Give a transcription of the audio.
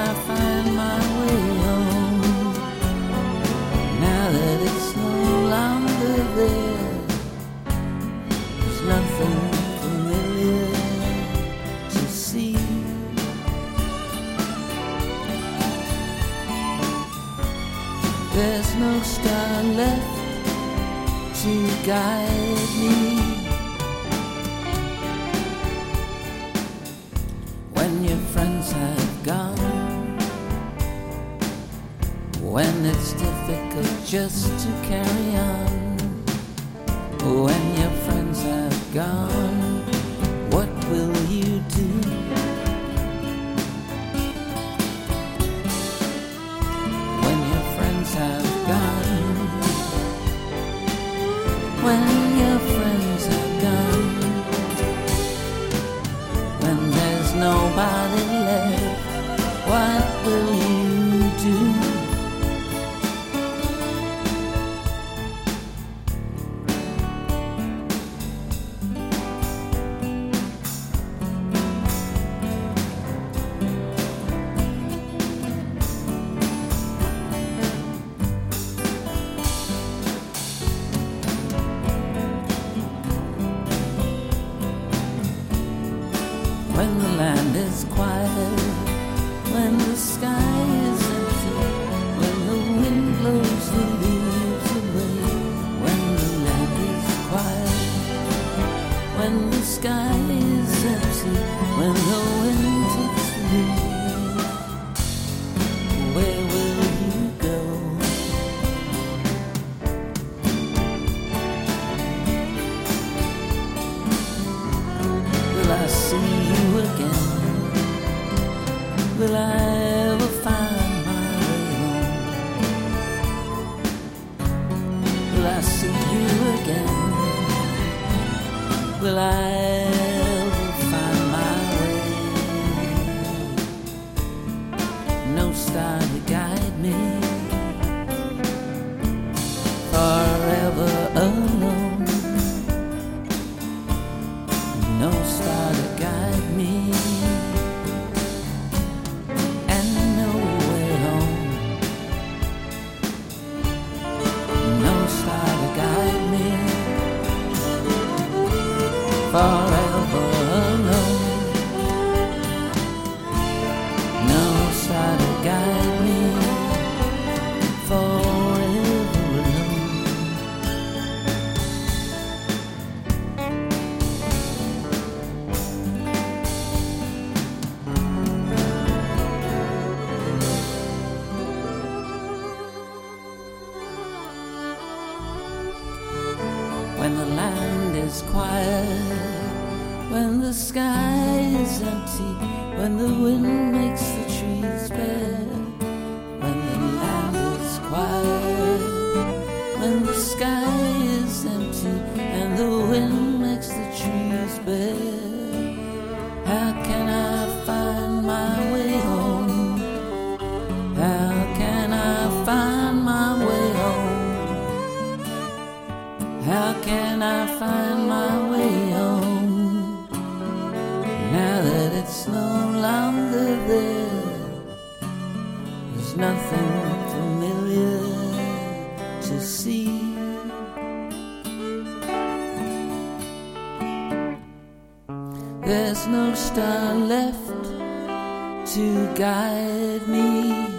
I find my way home. Now that it's no longer there, there's nothing familiar to see. There's no star left to guide me. When it's difficult just to carry on, when your friends have gone, what will you do? When your friends have gone, when When the land is quiet, when the sky is empty, when the wind blows the leaves away, when the land is quiet, when the sky is empty, when the wind takes the leaves, you again? Will I forever alone. No star to guide me, forever alone. when the land is quiet, when the sky is empty, when the wind nothing familiar to see. There's no star left to guide me.